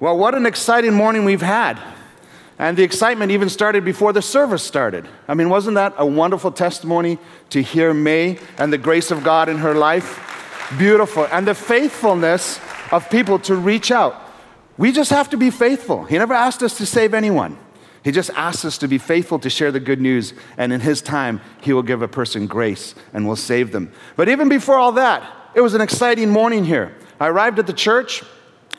Well, what an exciting morning we've had. And the excitement even started before the service started. I mean, wasn't that a wonderful testimony to hear May and the grace of God in her life? Beautiful. And the faithfulness of people to reach out. We just have to be faithful. He never asked us to save anyone. He just asks us to be faithful to share the good news, and in His time, He will give a person grace and will save them. But even before all that, it was an exciting morning here. I arrived at the church,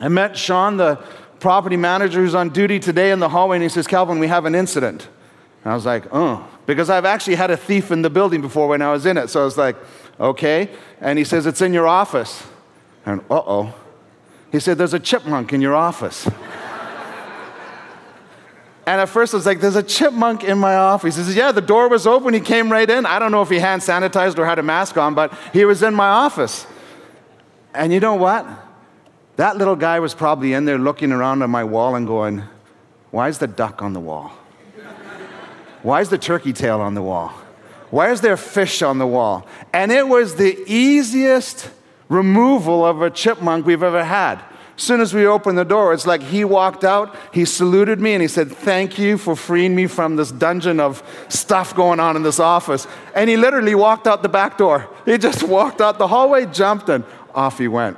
I met Sean, the property manager who's on duty today in the hallway, and he says, Calvin, we have an incident. And I was like, oh, because I've actually had a thief in the building before when I was in it. So I was like, okay. And he says, it's in your office. And uh oh. He said, there's a chipmunk in your office. And at first I was like, there's a chipmunk in my office. He says, yeah, the door was open. He came right in. I don't know if he hand sanitized or had a mask on, but he was in my office. And you know what? That little guy was probably in there looking around on my wall and going, Why is the duck on the wall? Why is the turkey tail on the wall? Why is there fish on the wall? And it was the easiest removal of a chipmunk we've ever had. As soon as we opened the door, it's like he walked out, he saluted me, and he said, Thank you for freeing me from this dungeon of stuff going on in this office. And he literally walked out the back door. He just walked out the hallway, jumped, and off he went.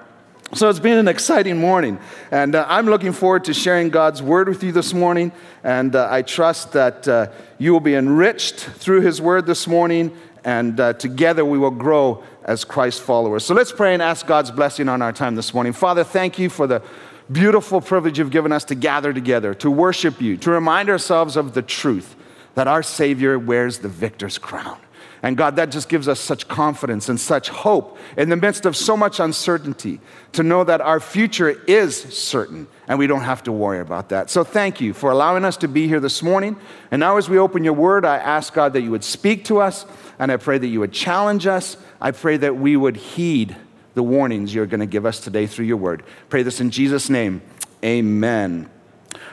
So it's been an exciting morning, and uh, I'm looking forward to sharing God's word with you this morning. And uh, I trust that uh, you will be enriched through his word this morning, and uh, together we will grow as Christ followers. So let's pray and ask God's blessing on our time this morning. Father, thank you for the beautiful privilege you've given us to gather together, to worship you, to remind ourselves of the truth that our Savior wears the victor's crown. And God, that just gives us such confidence and such hope in the midst of so much uncertainty to know that our future is certain and we don't have to worry about that. So thank you for allowing us to be here this morning. And now, as we open your word, I ask God that you would speak to us and I pray that you would challenge us. I pray that we would heed the warnings you're going to give us today through your word. Pray this in Jesus' name. Amen.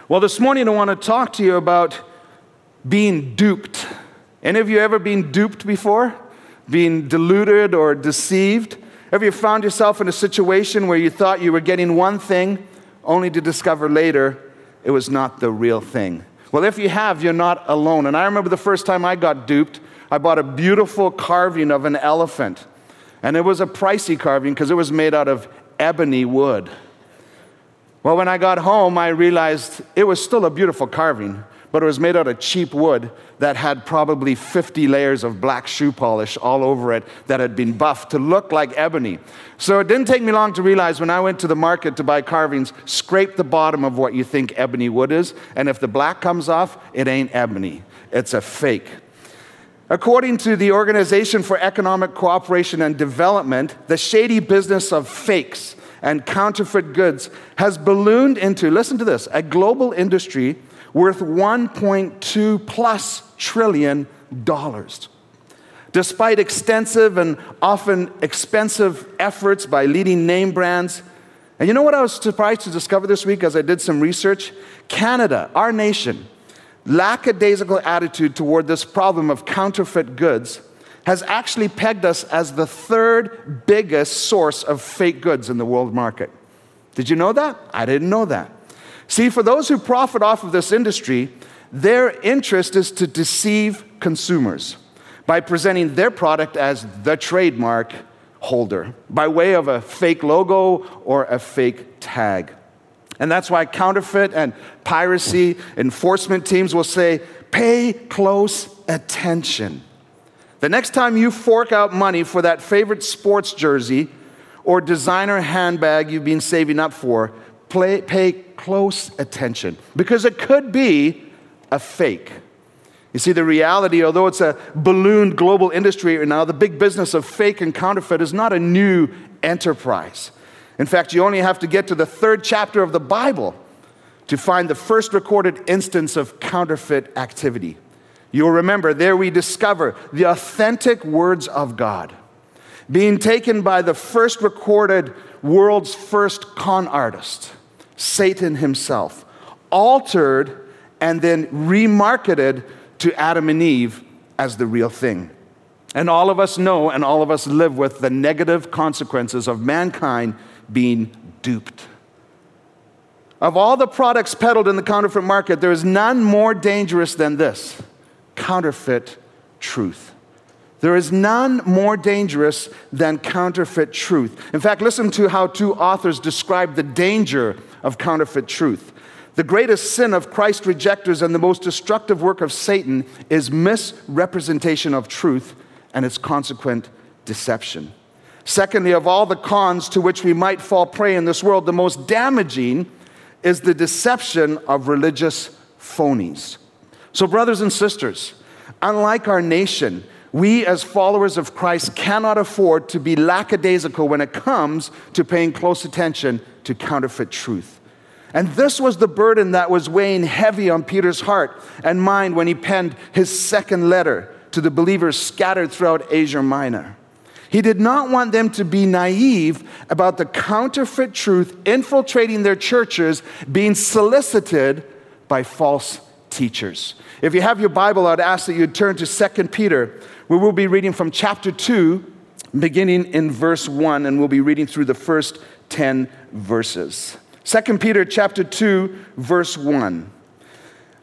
Well, this morning I want to talk to you about being duped. Any of you ever been duped before? Being deluded or deceived? Have you found yourself in a situation where you thought you were getting one thing only to discover later it was not the real thing? Well, if you have, you're not alone. And I remember the first time I got duped, I bought a beautiful carving of an elephant. And it was a pricey carving because it was made out of ebony wood. Well, when I got home, I realized it was still a beautiful carving, but it was made out of cheap wood that had probably 50 layers of black shoe polish all over it that had been buffed to look like ebony. So it didn't take me long to realize when I went to the market to buy carvings, scrape the bottom of what you think ebony wood is, and if the black comes off, it ain't ebony, it's a fake. According to the Organization for Economic Cooperation and Development, the shady business of fakes and counterfeit goods has ballooned into, listen to this, a global industry worth 1.2 plus trillion dollars. Despite extensive and often expensive efforts by leading name brands, and you know what I was surprised to discover this week as I did some research? Canada, our nation, lackadaisical attitude toward this problem of counterfeit goods has actually pegged us as the third biggest source of fake goods in the world market. Did you know that? I didn't know that. See, for those who profit off of this industry, their interest is to deceive consumers by presenting their product as the trademark holder by way of a fake logo or a fake tag. And that's why counterfeit and piracy enforcement teams will say, pay close attention. The next time you fork out money for that favorite sports jersey or designer handbag you've been saving up for, play, pay close attention because it could be a fake. You see, the reality, although it's a ballooned global industry right now, the big business of fake and counterfeit is not a new enterprise. In fact, you only have to get to the third chapter of the Bible to find the first recorded instance of counterfeit activity. You'll remember, there we discover the authentic words of God being taken by the first recorded world's first con artist. Satan himself, altered and then remarketed to Adam and Eve as the real thing. And all of us know and all of us live with the negative consequences of mankind being duped. Of all the products peddled in the counterfeit market, there is none more dangerous than this counterfeit truth. There is none more dangerous than counterfeit truth. In fact, listen to how two authors describe the danger of counterfeit truth. The greatest sin of Christ rejectors and the most destructive work of Satan is misrepresentation of truth and its consequent deception. Secondly, of all the cons to which we might fall prey in this world, the most damaging is the deception of religious phonies. So, brothers and sisters, unlike our nation, we as followers of Christ cannot afford to be lackadaisical when it comes to paying close attention to counterfeit truth. And this was the burden that was weighing heavy on Peter's heart and mind when he penned his second letter to the believers scattered throughout Asia Minor. He did not want them to be naive about the counterfeit truth infiltrating their churches, being solicited by false teachers. If you have your Bible, I'd ask that you turn to 2 Peter, where we'll be reading from chapter 2, beginning in verse 1, and we'll be reading through the first 10 verses. 2 Peter chapter 2, verse 1.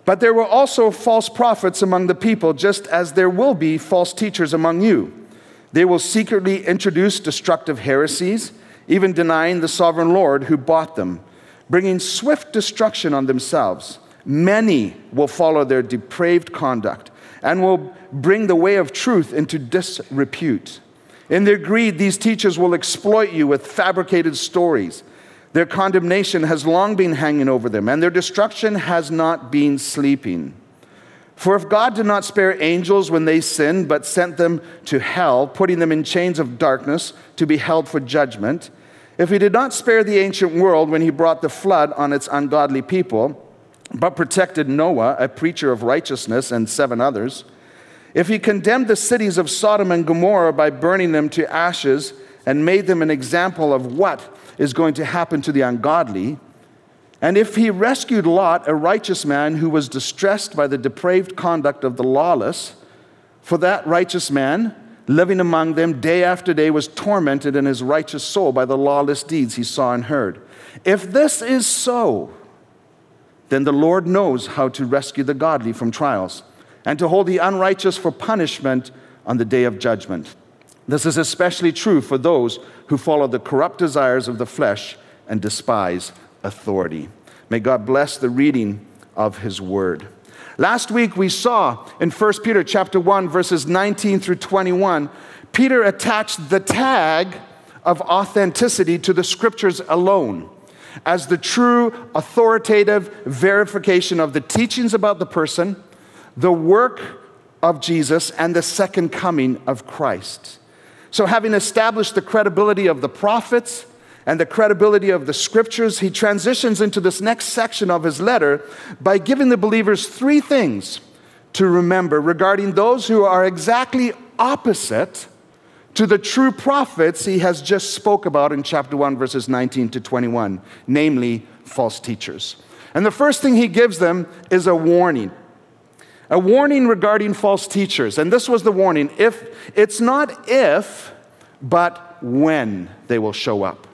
But there were also false prophets among the people, just as there will be false teachers among you. They will secretly introduce destructive heresies, even denying the sovereign Lord who bought them, bringing swift destruction on themselves. Many will follow their depraved conduct and will bring the way of truth into disrepute. In their greed, these teachers will exploit you with fabricated stories their condemnation has long been hanging over them, and their destruction has not been sleeping. For if God did not spare angels when they sinned, but sent them to hell, putting them in chains of darkness to be held for judgment, if he did not spare the ancient world when he brought the flood on its ungodly people, but protected Noah, a preacher of righteousness, and seven others, if he condemned the cities of Sodom and Gomorrah by burning them to ashes and made them an example of what is going to happen to the ungodly. And if he rescued Lot, a righteous man who was distressed by the depraved conduct of the lawless, for that righteous man, living among them day after day, was tormented in his righteous soul by the lawless deeds he saw and heard. If this is so, then the Lord knows how to rescue the godly from trials and to hold the unrighteous for punishment on the day of judgment. This is especially true for those who follow the corrupt desires of the flesh and despise authority. May God bless the reading of his word. Last week we saw in 1 Peter chapter 1 verses 19 through 21 Peter attached the tag of authenticity to the scriptures alone as the true authoritative verification of the teachings about the person, the work of Jesus and the second coming of Christ. So, having established the credibility of the prophets and the credibility of the scriptures, he transitions into this next section of his letter by giving the believers three things to remember regarding those who are exactly opposite to the true prophets he has just spoke about in chapter 1 verses 19 to 21 namely false teachers and the first thing he gives them is a warning a warning regarding false teachers. And this was the warning if it's not if, but when they will show up.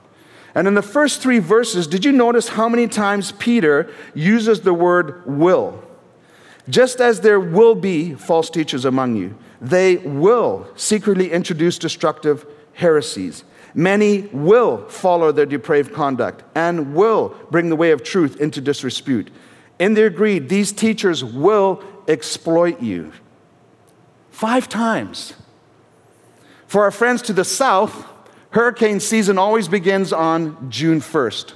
And in the first three verses, did you notice how many times Peter uses the word will? Just as there will be false teachers among you, they will secretly introduce destructive heresies. Many will follow their depraved conduct and will bring the way of truth into disrepute. In their greed, these teachers will exploit you. Five times. For our friends to the south, hurricane season always begins on June 1st.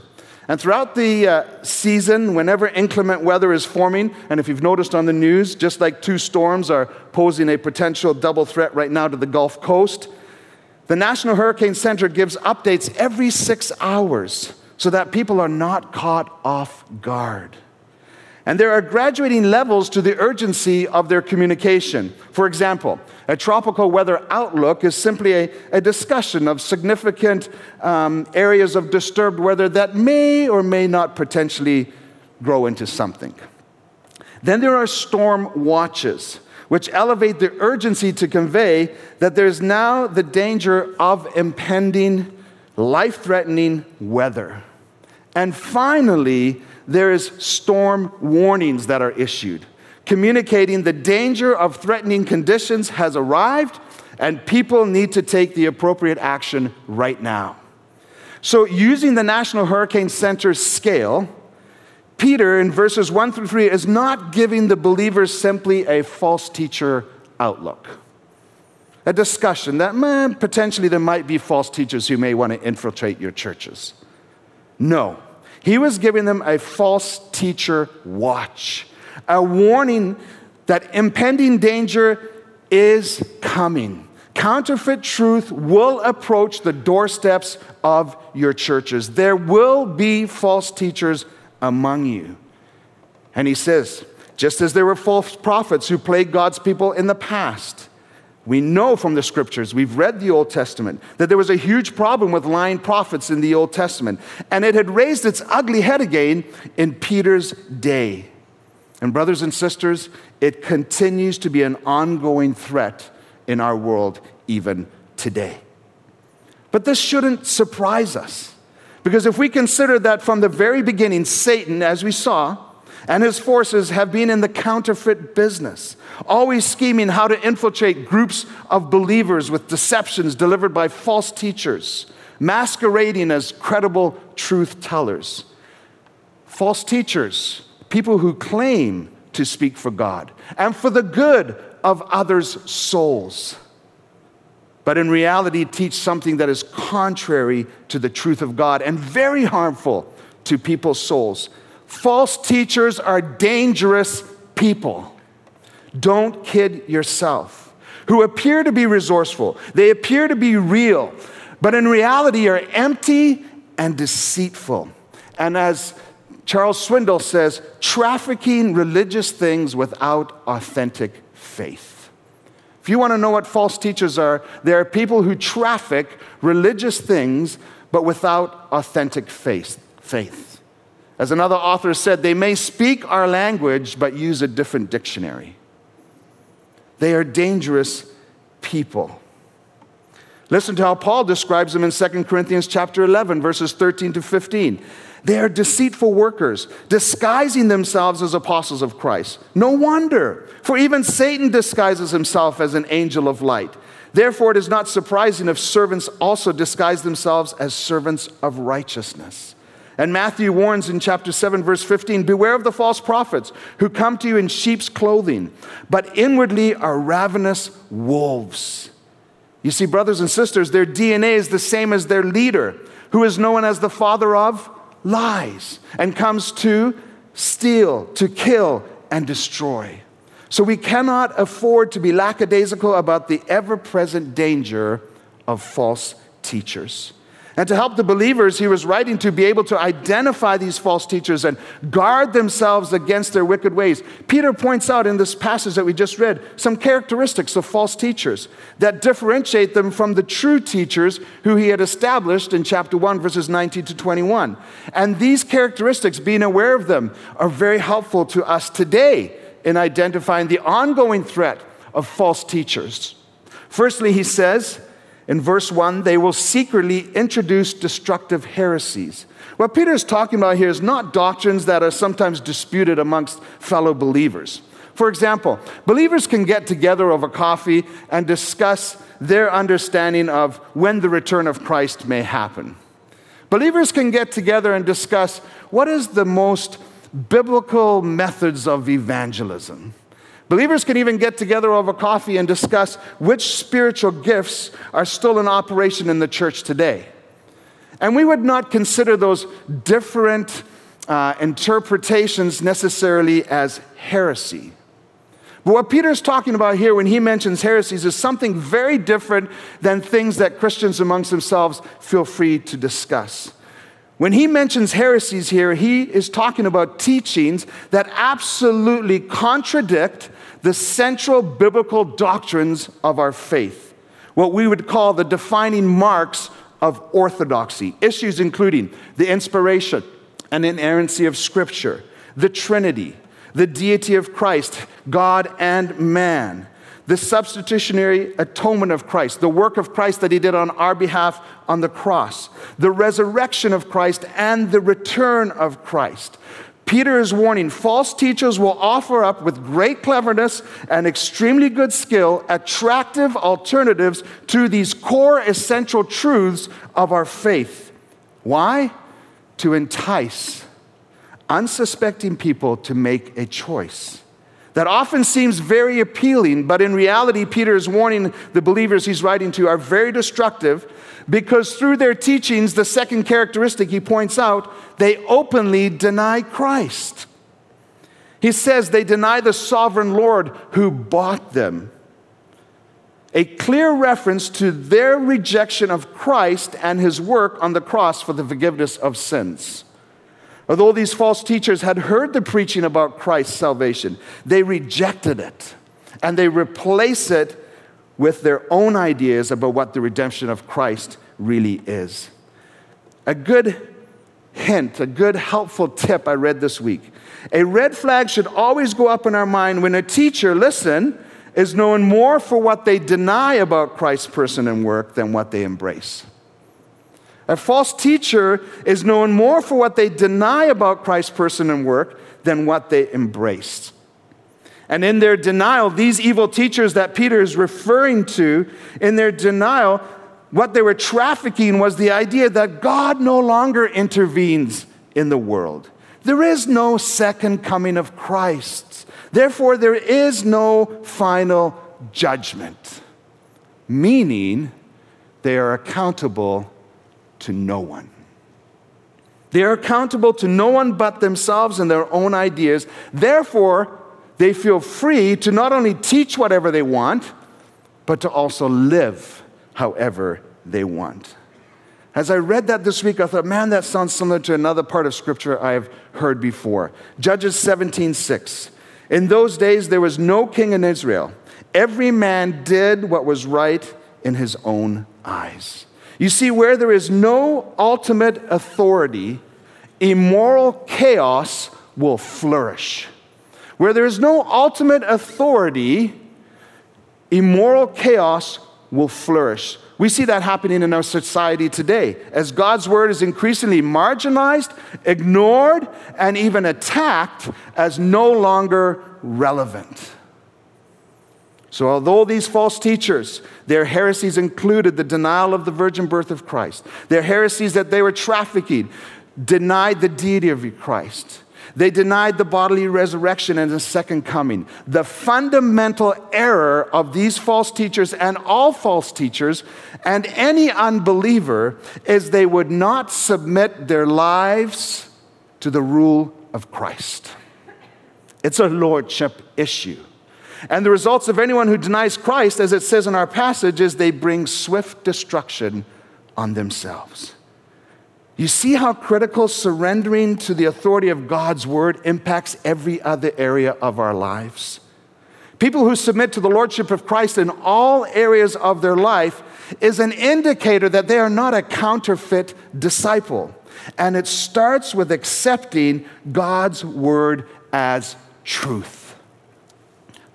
And throughout the uh, season, whenever inclement weather is forming, and if you've noticed on the news, just like two storms are posing a potential double threat right now to the Gulf Coast, the National Hurricane Center gives updates every six hours so that people are not caught off guard. And there are graduating levels to the urgency of their communication. For example, a tropical weather outlook is simply a, a discussion of significant um, areas of disturbed weather that may or may not potentially grow into something. Then there are storm watches, which elevate the urgency to convey that there's now the danger of impending, life threatening weather. And finally, there is storm warnings that are issued, communicating the danger of threatening conditions has arrived and people need to take the appropriate action right now. So, using the National Hurricane Center scale, Peter in verses 1 through 3 is not giving the believers simply a false teacher outlook. A discussion that man, potentially there might be false teachers who may want to infiltrate your churches. No, he was giving them a false teacher watch, a warning that impending danger is coming. Counterfeit truth will approach the doorsteps of your churches. There will be false teachers among you. And he says, just as there were false prophets who plagued God's people in the past, we know from the scriptures, we've read the Old Testament, that there was a huge problem with lying prophets in the Old Testament. And it had raised its ugly head again in Peter's day. And, brothers and sisters, it continues to be an ongoing threat in our world even today. But this shouldn't surprise us. Because if we consider that from the very beginning, Satan, as we saw, and his forces have been in the counterfeit business, always scheming how to infiltrate groups of believers with deceptions delivered by false teachers, masquerading as credible truth tellers. False teachers, people who claim to speak for God and for the good of others' souls, but in reality teach something that is contrary to the truth of God and very harmful to people's souls. False teachers are dangerous people. Don't kid yourself. Who appear to be resourceful, they appear to be real, but in reality are empty and deceitful. And as Charles Swindoll says, trafficking religious things without authentic faith. If you want to know what false teachers are, they are people who traffic religious things but without authentic faith. faith. As another author said, they may speak our language but use a different dictionary. They are dangerous people. Listen to how Paul describes them in 2 Corinthians chapter 11 verses 13 to 15. They are deceitful workers, disguising themselves as apostles of Christ. No wonder, for even Satan disguises himself as an angel of light. Therefore, it is not surprising if servants also disguise themselves as servants of righteousness. And Matthew warns in chapter 7, verse 15 Beware of the false prophets who come to you in sheep's clothing, but inwardly are ravenous wolves. You see, brothers and sisters, their DNA is the same as their leader, who is known as the father of lies and comes to steal, to kill, and destroy. So we cannot afford to be lackadaisical about the ever present danger of false teachers. And to help the believers he was writing to be able to identify these false teachers and guard themselves against their wicked ways, Peter points out in this passage that we just read some characteristics of false teachers that differentiate them from the true teachers who he had established in chapter 1, verses 19 to 21. And these characteristics, being aware of them, are very helpful to us today in identifying the ongoing threat of false teachers. Firstly, he says, in verse 1, they will secretly introduce destructive heresies. What Peter is talking about here is not doctrines that are sometimes disputed amongst fellow believers. For example, believers can get together over coffee and discuss their understanding of when the return of Christ may happen. Believers can get together and discuss what is the most biblical methods of evangelism. Believers can even get together over coffee and discuss which spiritual gifts are still in operation in the church today. And we would not consider those different uh, interpretations necessarily as heresy. But what Peter's talking about here when he mentions heresies is something very different than things that Christians amongst themselves feel free to discuss. When he mentions heresies here, he is talking about teachings that absolutely contradict the central biblical doctrines of our faith, what we would call the defining marks of orthodoxy, issues including the inspiration and inerrancy of Scripture, the Trinity, the deity of Christ, God and man, the substitutionary atonement of Christ, the work of Christ that he did on our behalf on the cross, the resurrection of Christ, and the return of Christ Peter is warning false teachers will offer up with great cleverness and extremely good skill attractive alternatives to these core essential truths of our faith. Why? To entice unsuspecting people to make a choice. That often seems very appealing, but in reality, Peter is warning the believers he's writing to are very destructive because through their teachings, the second characteristic he points out, they openly deny Christ. He says they deny the sovereign Lord who bought them. A clear reference to their rejection of Christ and his work on the cross for the forgiveness of sins. Although these false teachers had heard the preaching about Christ's salvation, they rejected it and they replace it with their own ideas about what the redemption of Christ really is. A good hint, a good helpful tip I read this week. A red flag should always go up in our mind when a teacher, listen, is known more for what they deny about Christ's person and work than what they embrace. A false teacher is known more for what they deny about Christ's person and work than what they embrace. And in their denial, these evil teachers that Peter is referring to, in their denial, what they were trafficking was the idea that God no longer intervenes in the world. There is no second coming of Christ. Therefore, there is no final judgment, meaning they are accountable to no one. They are accountable to no one but themselves and their own ideas. Therefore, they feel free to not only teach whatever they want, but to also live however they want. As I read that this week, I thought, man, that sounds similar to another part of scripture I have heard before. Judges 17 6. In those days, there was no king in Israel. Every man did what was right in his own eyes. You see, where there is no ultimate authority, immoral chaos will flourish. Where there is no ultimate authority, immoral chaos will flourish. We see that happening in our society today as God's word is increasingly marginalized, ignored, and even attacked as no longer relevant. So, although these false teachers, their heresies included the denial of the virgin birth of Christ, their heresies that they were trafficking denied the deity of Christ. They denied the bodily resurrection and the second coming. The fundamental error of these false teachers and all false teachers and any unbeliever is they would not submit their lives to the rule of Christ. It's a lordship issue. And the results of anyone who denies Christ, as it says in our passage, is they bring swift destruction on themselves. You see how critical surrendering to the authority of God's word impacts every other area of our lives. People who submit to the lordship of Christ in all areas of their life is an indicator that they are not a counterfeit disciple. And it starts with accepting God's word as truth.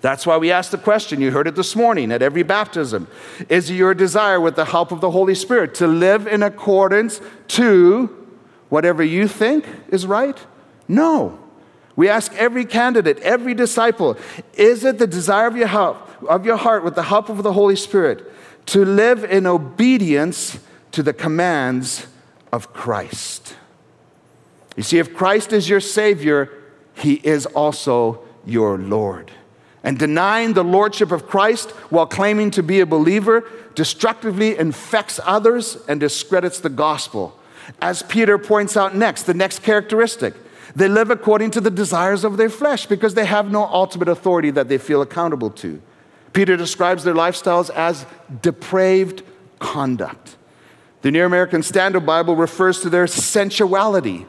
That's why we asked the question, you heard it this morning at every baptism. Is it your desire, with the help of the Holy Spirit, to live in accordance to whatever you think is right? No. We ask every candidate, every disciple, is it the desire of your, help, of your heart, with the help of the Holy Spirit, to live in obedience to the commands of Christ? You see, if Christ is your Savior, He is also your Lord and denying the lordship of Christ while claiming to be a believer destructively infects others and discredits the gospel. As Peter points out next, the next characteristic, they live according to the desires of their flesh because they have no ultimate authority that they feel accountable to. Peter describes their lifestyles as depraved conduct. The New American Standard Bible refers to their sensuality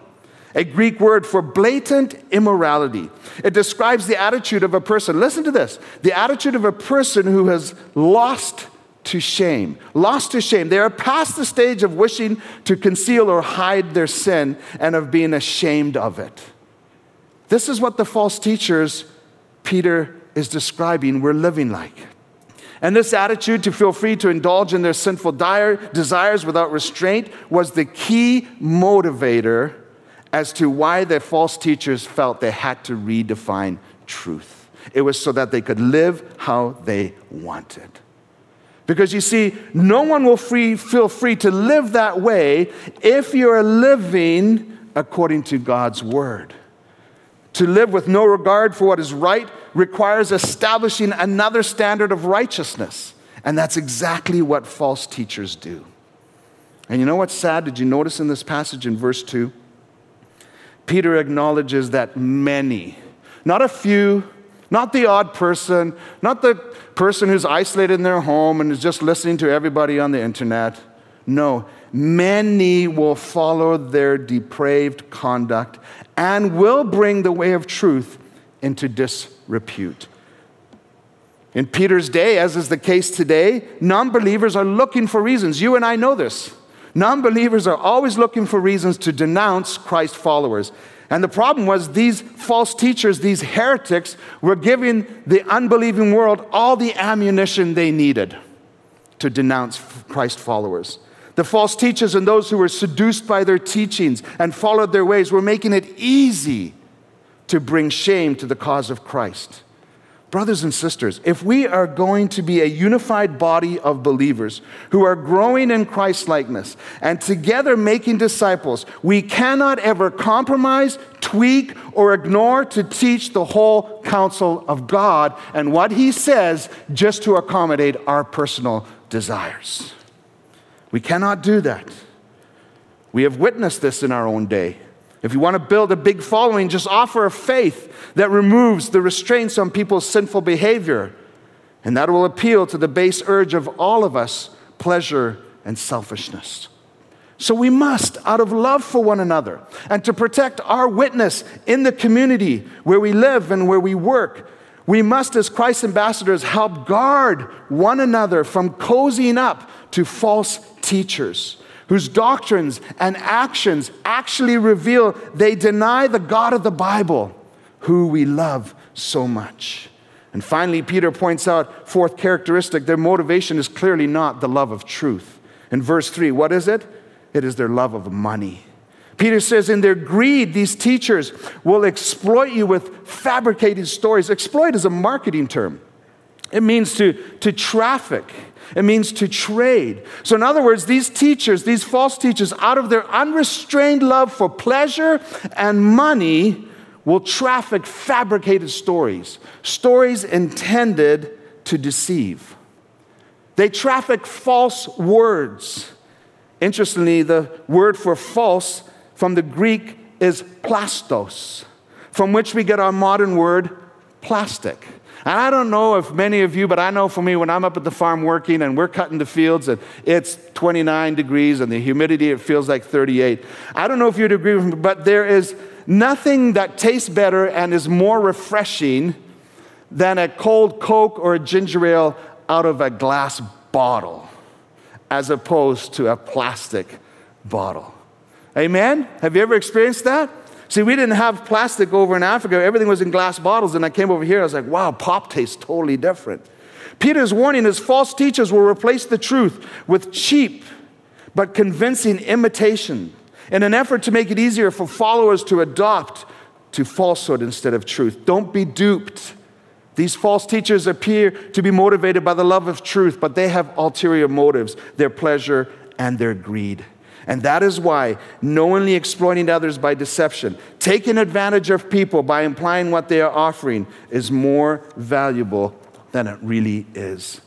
a Greek word for blatant immorality. It describes the attitude of a person. Listen to this the attitude of a person who has lost to shame. Lost to shame. They are past the stage of wishing to conceal or hide their sin and of being ashamed of it. This is what the false teachers Peter is describing we're living like. And this attitude to feel free to indulge in their sinful desires without restraint was the key motivator as to why the false teachers felt they had to redefine truth. It was so that they could live how they wanted. Because you see, no one will free, feel free to live that way if you're living according to God's word. To live with no regard for what is right requires establishing another standard of righteousness. And that's exactly what false teachers do. And you know what's sad? Did you notice in this passage in verse 2? Peter acknowledges that many, not a few, not the odd person, not the person who's isolated in their home and is just listening to everybody on the internet. No, many will follow their depraved conduct and will bring the way of truth into disrepute. In Peter's day, as is the case today, non believers are looking for reasons. You and I know this. Non believers are always looking for reasons to denounce Christ followers. And the problem was these false teachers, these heretics, were giving the unbelieving world all the ammunition they needed to denounce Christ followers. The false teachers and those who were seduced by their teachings and followed their ways were making it easy to bring shame to the cause of Christ. Brothers and sisters, if we are going to be a unified body of believers who are growing in Christ likeness and together making disciples, we cannot ever compromise, tweak, or ignore to teach the whole counsel of God and what He says just to accommodate our personal desires. We cannot do that. We have witnessed this in our own day. If you want to build a big following, just offer a faith that removes the restraints on people's sinful behavior. And that will appeal to the base urge of all of us pleasure and selfishness. So we must, out of love for one another and to protect our witness in the community where we live and where we work, we must, as Christ's ambassadors, help guard one another from cozying up to false teachers whose doctrines and actions actually reveal they deny the God of the Bible, who we love so much. And finally, Peter points out, fourth characteristic, their motivation is clearly not the love of truth. In verse 3, what is it? It is their love of money. Peter says, in their greed, these teachers will exploit you with fabricated stories. Exploit is a marketing term, it means to, to traffic. It means to trade. So, in other words, these teachers, these false teachers, out of their unrestrained love for pleasure and money, will traffic fabricated stories, stories intended to deceive. They traffic false words. Interestingly, the word for false from the Greek is plastos, from which we get our modern word plastic. And I don't know if many of you, but I know for me, when I'm up at the farm working and we're cutting the fields and it's 29 degrees and the humidity, it feels like 38. I don't know if you'd agree with me, but there is nothing that tastes better and is more refreshing than a cold Coke or a ginger ale out of a glass bottle as opposed to a plastic bottle. Amen? Have you ever experienced that? See, we didn't have plastic over in Africa. Everything was in glass bottles. And I came over here, I was like, wow, pop tastes totally different. Peter's warning is false teachers will replace the truth with cheap but convincing imitation in an effort to make it easier for followers to adopt to falsehood instead of truth. Don't be duped. These false teachers appear to be motivated by the love of truth, but they have ulterior motives their pleasure and their greed. And that is why knowingly exploiting others by deception, taking advantage of people by implying what they are offering, is more valuable than it really is.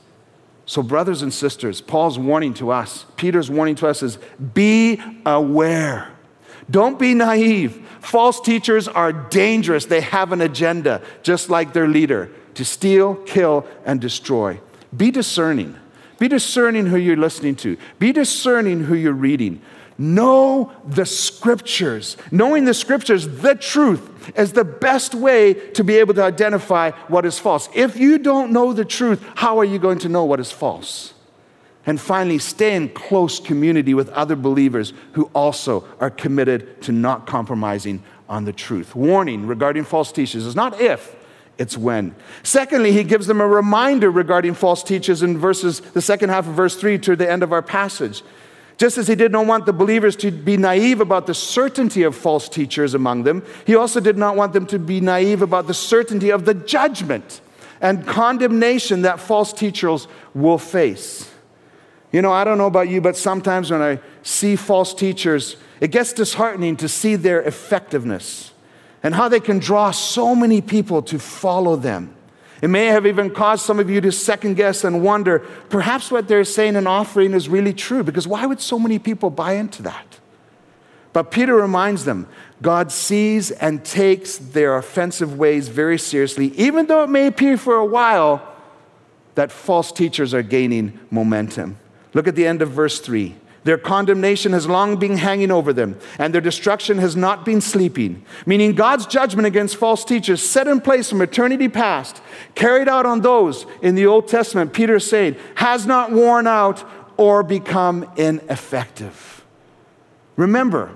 So, brothers and sisters, Paul's warning to us, Peter's warning to us is be aware. Don't be naive. False teachers are dangerous. They have an agenda, just like their leader to steal, kill, and destroy. Be discerning. Be discerning who you're listening to. Be discerning who you're reading. Know the scriptures. Knowing the scriptures, the truth, is the best way to be able to identify what is false. If you don't know the truth, how are you going to know what is false? And finally, stay in close community with other believers who also are committed to not compromising on the truth. Warning regarding false teachers is not if, it's when. Secondly, he gives them a reminder regarding false teachers in verses, the second half of verse 3 to the end of our passage. Just as he did not want the believers to be naive about the certainty of false teachers among them, he also did not want them to be naive about the certainty of the judgment and condemnation that false teachers will face. You know, I don't know about you, but sometimes when I see false teachers, it gets disheartening to see their effectiveness and how they can draw so many people to follow them. It may have even caused some of you to second guess and wonder perhaps what they're saying and offering is really true, because why would so many people buy into that? But Peter reminds them God sees and takes their offensive ways very seriously, even though it may appear for a while that false teachers are gaining momentum. Look at the end of verse 3. Their condemnation has long been hanging over them, and their destruction has not been sleeping. Meaning, God's judgment against false teachers, set in place from eternity past, carried out on those in the Old Testament, Peter is saying, has not worn out or become ineffective. Remember,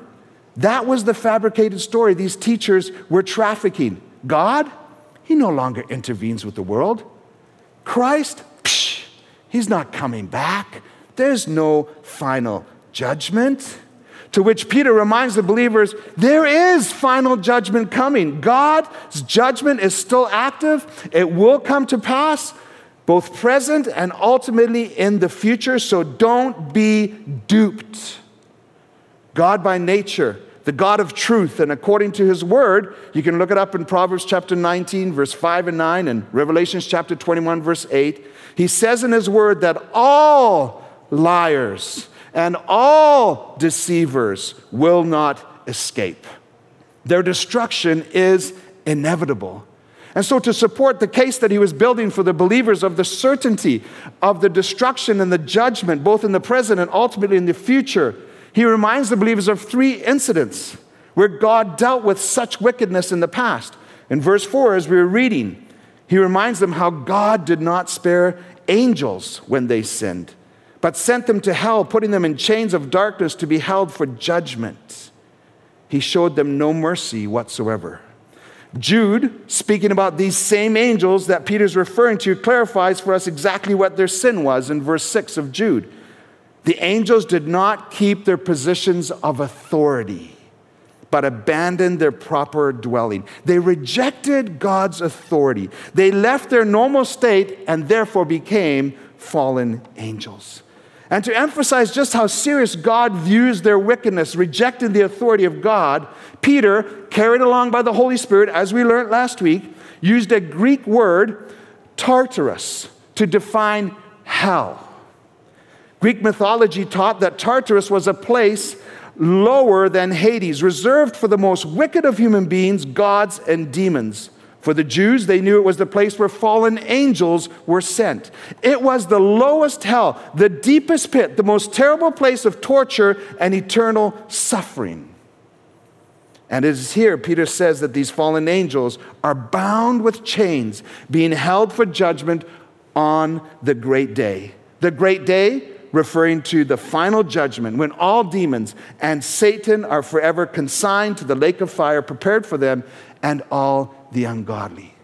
that was the fabricated story these teachers were trafficking. God, He no longer intervenes with the world. Christ, psh, He's not coming back. There's no final judgment. To which Peter reminds the believers there is final judgment coming. God's judgment is still active, it will come to pass, both present and ultimately in the future. So don't be duped. God, by nature, the God of truth, and according to his word, you can look it up in Proverbs chapter 19, verse 5 and 9, and Revelations chapter 21, verse 8. He says in his word that all liars, and all deceivers will not escape. Their destruction is inevitable. And so, to support the case that he was building for the believers of the certainty of the destruction and the judgment, both in the present and ultimately in the future, he reminds the believers of three incidents where God dealt with such wickedness in the past. In verse 4, as we were reading, he reminds them how God did not spare angels when they sinned but sent them to hell, putting them in chains of darkness to be held for judgment. He showed them no mercy whatsoever. Jude, speaking about these same angels that Peter's referring to, clarifies for us exactly what their sin was in verse 6 of Jude. The angels did not keep their positions of authority, but abandoned their proper dwelling. They rejected God's authority. They left their normal state and therefore became fallen angels. And to emphasize just how serious God views their wickedness, rejecting the authority of God, Peter, carried along by the Holy Spirit, as we learned last week, used a Greek word, Tartarus, to define hell. Greek mythology taught that Tartarus was a place lower than Hades, reserved for the most wicked of human beings, gods, and demons. For the Jews, they knew it was the place where fallen angels were sent. It was the lowest hell, the deepest pit, the most terrible place of torture and eternal suffering. And it is here Peter says that these fallen angels are bound with chains, being held for judgment on the great day. The great day, referring to the final judgment when all demons and Satan are forever consigned to the lake of fire prepared for them and all the ungodly.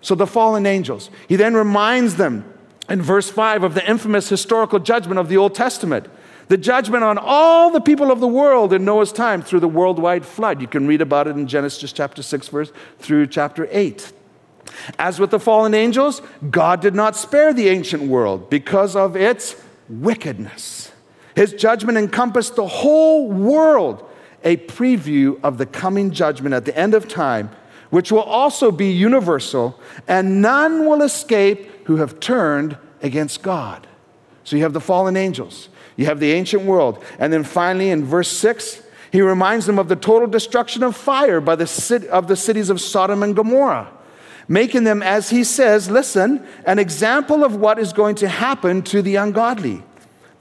So the fallen angels. He then reminds them in verse 5 of the infamous historical judgment of the Old Testament. The judgment on all the people of the world in Noah's time through the worldwide flood. You can read about it in Genesis chapter 6, verse through chapter 8. As with the fallen angels, God did not spare the ancient world because of its wickedness. His judgment encompassed the whole world, a preview of the coming judgment at the end of time which will also be universal, and none will escape who have turned against God. So you have the fallen angels, you have the ancient world, and then finally in verse 6, he reminds them of the total destruction of fire by the city, of the cities of Sodom and Gomorrah, making them, as he says, listen, an example of what is going to happen to the ungodly.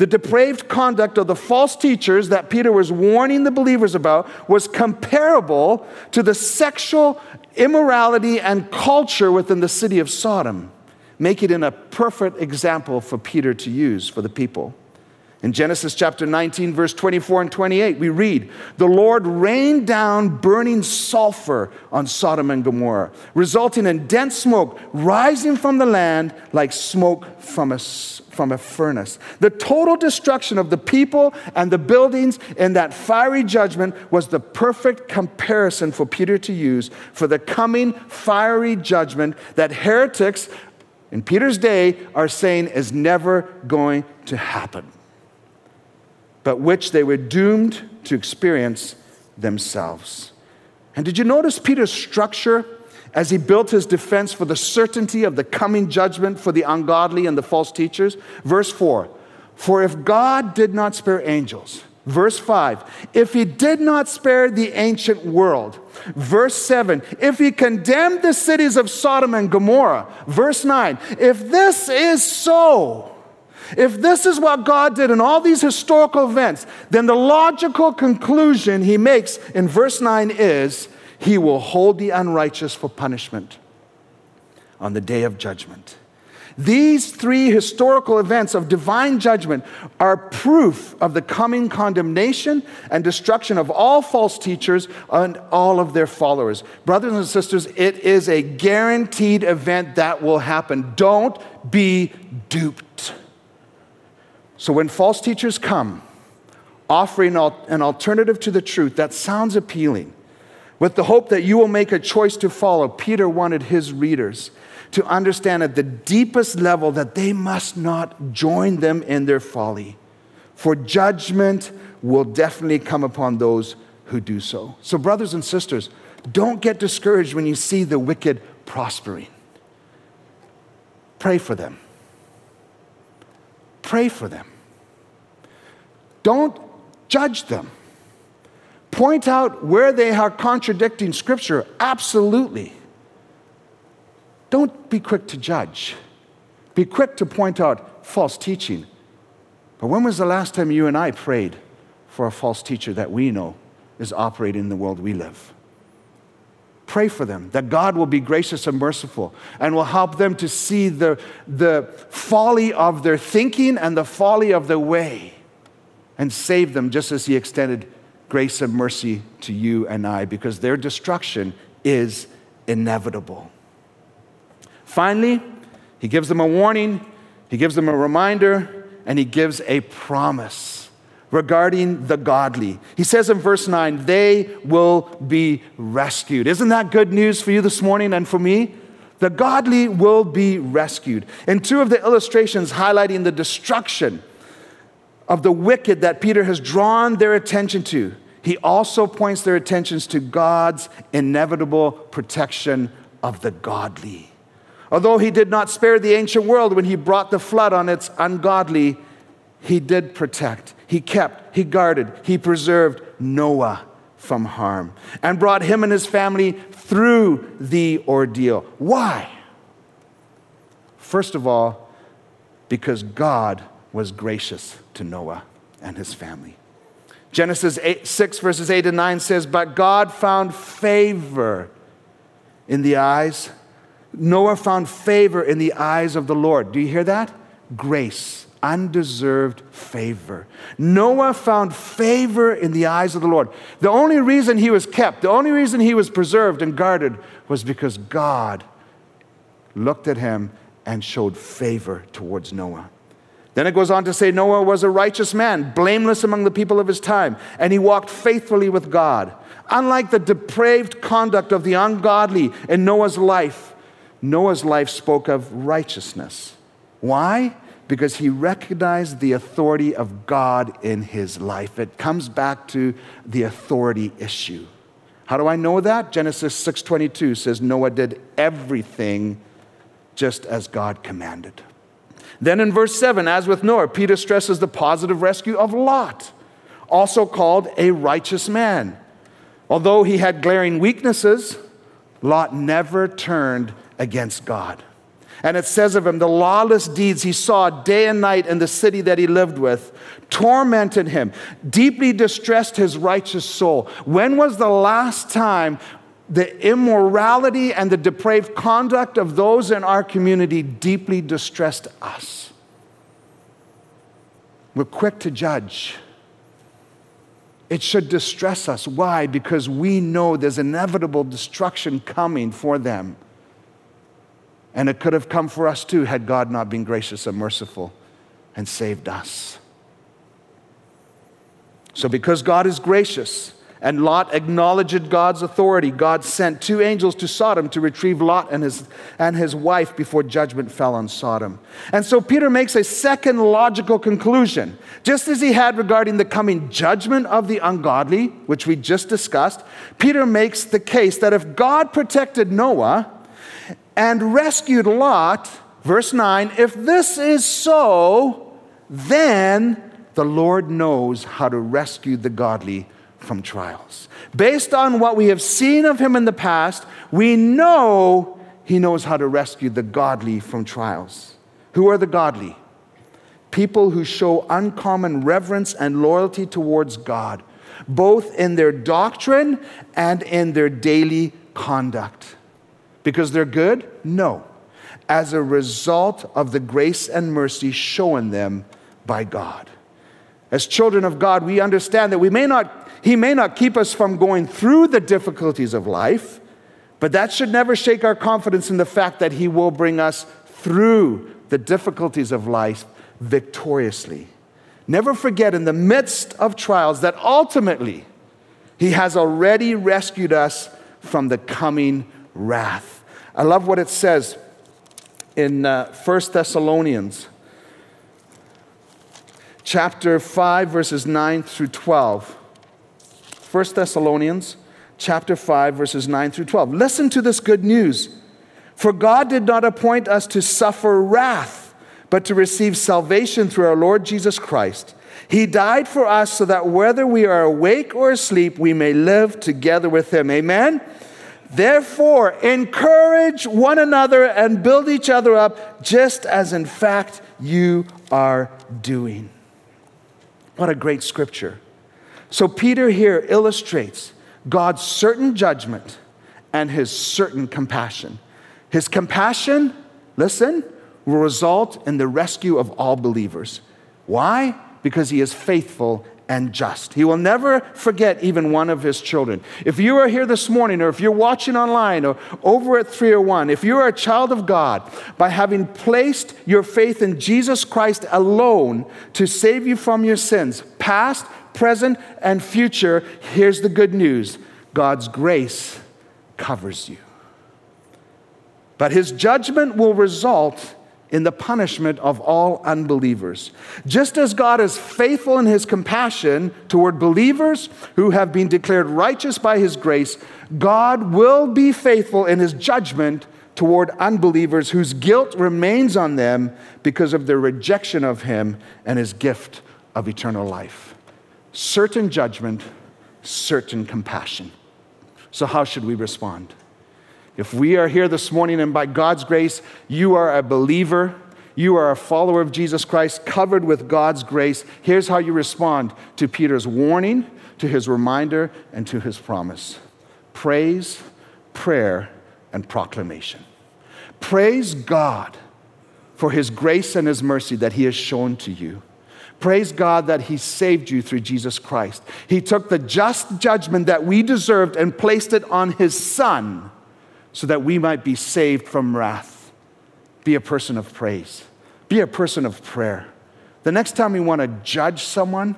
The depraved conduct of the false teachers that Peter was warning the believers about was comparable to the sexual immorality and culture within the city of Sodom, make it in a perfect example for Peter to use for the people. In Genesis chapter 19, verse 24 and 28, we read, The Lord rained down burning sulfur on Sodom and Gomorrah, resulting in dense smoke rising from the land like smoke from a, from a furnace. The total destruction of the people and the buildings in that fiery judgment was the perfect comparison for Peter to use for the coming fiery judgment that heretics in Peter's day are saying is never going to happen but which they were doomed to experience themselves. And did you notice Peter's structure as he built his defense for the certainty of the coming judgment for the ungodly and the false teachers? Verse 4 For if God did not spare angels, Verse 5, if he did not spare the ancient world. Verse 7, if he condemned the cities of Sodom and Gomorrah. Verse 9, if this is so, if this is what God did in all these historical events, then the logical conclusion he makes in verse 9 is he will hold the unrighteous for punishment on the day of judgment. These three historical events of divine judgment are proof of the coming condemnation and destruction of all false teachers and all of their followers. Brothers and sisters, it is a guaranteed event that will happen. Don't be duped. So when false teachers come, offering an alternative to the truth that sounds appealing, with the hope that you will make a choice to follow, Peter wanted his readers to understand at the deepest level that they must not join them in their folly, for judgment will definitely come upon those who do so. So, brothers and sisters, don't get discouraged when you see the wicked prospering. Pray for them. Pray for them. Don't judge them. Point out where they are contradicting Scripture, absolutely. Don't be quick to judge. Be quick to point out false teaching. But when was the last time you and I prayed for a false teacher that we know is operating in the world we live? Pray for them that God will be gracious and merciful and will help them to see the, the folly of their thinking and the folly of their way and save them just as He extended grace and mercy to you and I, because their destruction is inevitable. Finally, He gives them a warning, He gives them a reminder, and He gives a promise regarding the godly. He says in verse 9, they will be rescued. Isn't that good news for you this morning and for me? The godly will be rescued. In two of the illustrations highlighting the destruction of the wicked that Peter has drawn their attention to, he also points their attentions to God's inevitable protection of the godly. Although he did not spare the ancient world when he brought the flood on its ungodly, he did protect, he kept, he guarded, he preserved Noah from harm and brought him and his family through the ordeal. Why? First of all, because God was gracious to Noah and his family. Genesis 8, 6, verses 8 and 9 says, But God found favor in the eyes. Noah found favor in the eyes of the Lord. Do you hear that? Grace, undeserved favor. Noah found favor in the eyes of the Lord. The only reason he was kept, the only reason he was preserved and guarded was because God looked at him and showed favor towards Noah. Then it goes on to say Noah was a righteous man, blameless among the people of his time, and he walked faithfully with God. Unlike the depraved conduct of the ungodly in Noah's life, Noah's life spoke of righteousness. Why? Because he recognized the authority of God in his life. It comes back to the authority issue. How do I know that? Genesis 6:22 says Noah did everything just as God commanded. Then in verse 7, as with Noah, Peter stresses the positive rescue of Lot, also called a righteous man. Although he had glaring weaknesses, Lot never turned against God. And it says of him, the lawless deeds he saw day and night in the city that he lived with tormented him, deeply distressed his righteous soul. When was the last time the immorality and the depraved conduct of those in our community deeply distressed us. We're quick to judge. It should distress us. Why? Because we know there's inevitable destruction coming for them. And it could have come for us too had God not been gracious and merciful and saved us. So, because God is gracious, and Lot acknowledged God's authority. God sent two angels to Sodom to retrieve Lot and his, and his wife before judgment fell on Sodom. And so Peter makes a second logical conclusion. Just as he had regarding the coming judgment of the ungodly, which we just discussed, Peter makes the case that if God protected Noah and rescued Lot, verse 9, if this is so, then the Lord knows how to rescue the godly from trials. Based on what we have seen of him in the past, we know he knows how to rescue the godly from trials. Who are the godly? People who show uncommon reverence and loyalty towards God, both in their doctrine and in their daily conduct. Because they're good? No. As a result of the grace and mercy shown them by God. As children of God, we understand that we may not he may not keep us from going through the difficulties of life, but that should never shake our confidence in the fact that He will bring us through the difficulties of life victoriously. Never forget, in the midst of trials, that ultimately He has already rescued us from the coming wrath. I love what it says in uh, 1 Thessalonians chapter 5 verses 9 through 12 1 Thessalonians chapter 5 verses 9 through 12. Listen to this good news. For God did not appoint us to suffer wrath, but to receive salvation through our Lord Jesus Christ. He died for us so that whether we are awake or asleep, we may live together with him. Amen. Therefore, encourage one another and build each other up, just as in fact you are doing. What a great scripture. So, Peter here illustrates God's certain judgment and his certain compassion. His compassion, listen, will result in the rescue of all believers. Why? Because he is faithful and just. He will never forget even one of his children. If you are here this morning, or if you're watching online, or over at 301, if you are a child of God, by having placed your faith in Jesus Christ alone to save you from your sins, past, present, and future, here's the good news God's grace covers you. But his judgment will result in the punishment of all unbelievers. Just as God is faithful in his compassion toward believers who have been declared righteous by his grace, God will be faithful in his judgment toward unbelievers whose guilt remains on them because of their rejection of him and his gift of eternal life certain judgment, certain compassion. So, how should we respond? If we are here this morning and by God's grace, you are a believer, you are a follower of Jesus Christ, covered with God's grace, here's how you respond to Peter's warning, to his reminder, and to his promise praise, prayer, and proclamation. Praise God for his grace and his mercy that he has shown to you. Praise God that He saved you through Jesus Christ. He took the just judgment that we deserved and placed it on His Son so that we might be saved from wrath. Be a person of praise, be a person of prayer. The next time we want to judge someone,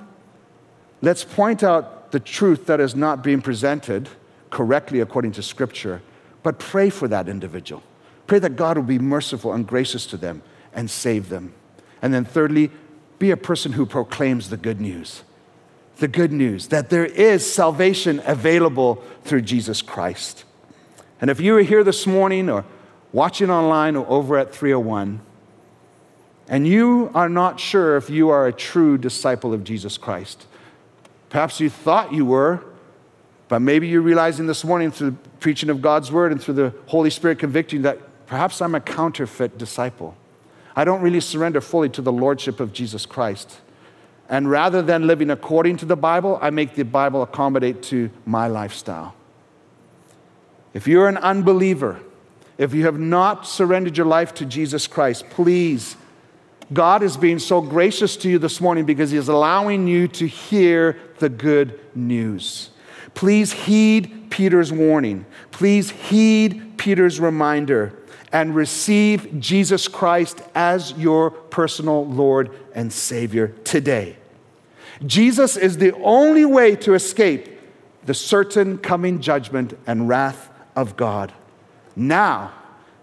let's point out the truth that is not being presented correctly according to Scripture, but pray for that individual. Pray that God will be merciful and gracious to them and save them. And then, thirdly, be a person who proclaims the good news. The good news that there is salvation available through Jesus Christ. And if you are here this morning or watching online or over at 301, and you are not sure if you are a true disciple of Jesus Christ, perhaps you thought you were, but maybe you're realizing this morning through the preaching of God's word and through the Holy Spirit convicting that perhaps I'm a counterfeit disciple. I don't really surrender fully to the Lordship of Jesus Christ. And rather than living according to the Bible, I make the Bible accommodate to my lifestyle. If you're an unbeliever, if you have not surrendered your life to Jesus Christ, please God is being so gracious to you this morning because He is allowing you to hear the good news. Please heed Peter's warning. Please heed Peter's reminder and receive Jesus Christ as your personal Lord and Savior today. Jesus is the only way to escape the certain coming judgment and wrath of God. Now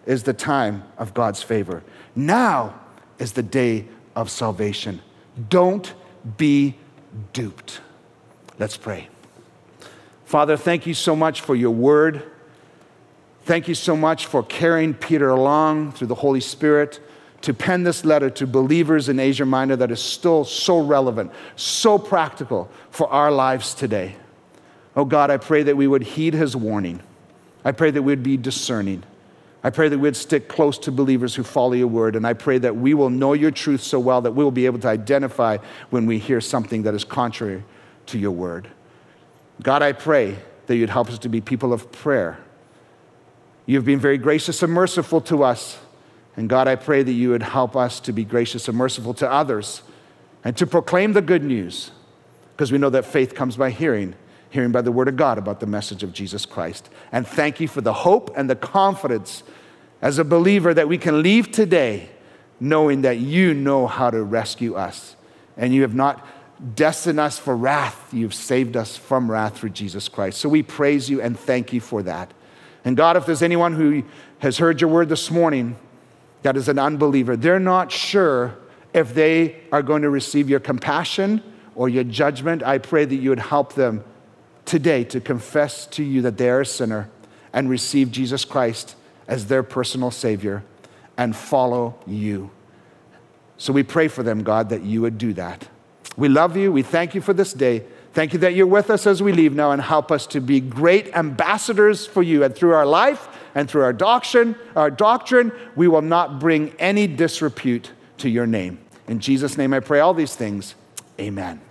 is the time of God's favor. Now is the day of salvation. Don't be duped. Let's pray. Father, thank you so much for your word. Thank you so much for carrying Peter along through the Holy Spirit to pen this letter to believers in Asia Minor that is still so relevant, so practical for our lives today. Oh God, I pray that we would heed his warning. I pray that we'd be discerning. I pray that we'd stick close to believers who follow your word. And I pray that we will know your truth so well that we will be able to identify when we hear something that is contrary to your word. God, I pray that you'd help us to be people of prayer. You've been very gracious and merciful to us. And God, I pray that you would help us to be gracious and merciful to others and to proclaim the good news because we know that faith comes by hearing hearing by the word of God about the message of Jesus Christ. And thank you for the hope and the confidence as a believer that we can leave today knowing that you know how to rescue us. And you have not destined us for wrath, you've saved us from wrath through Jesus Christ. So we praise you and thank you for that. And God, if there's anyone who has heard your word this morning that is an unbeliever, they're not sure if they are going to receive your compassion or your judgment, I pray that you would help them today to confess to you that they are a sinner and receive Jesus Christ as their personal Savior and follow you. So we pray for them, God, that you would do that. We love you. We thank you for this day. Thank you that you're with us as we leave now and help us to be great ambassadors for you. And through our life and through our doctrine, our doctrine, we will not bring any disrepute to your name. In Jesus' name I pray all these things. Amen.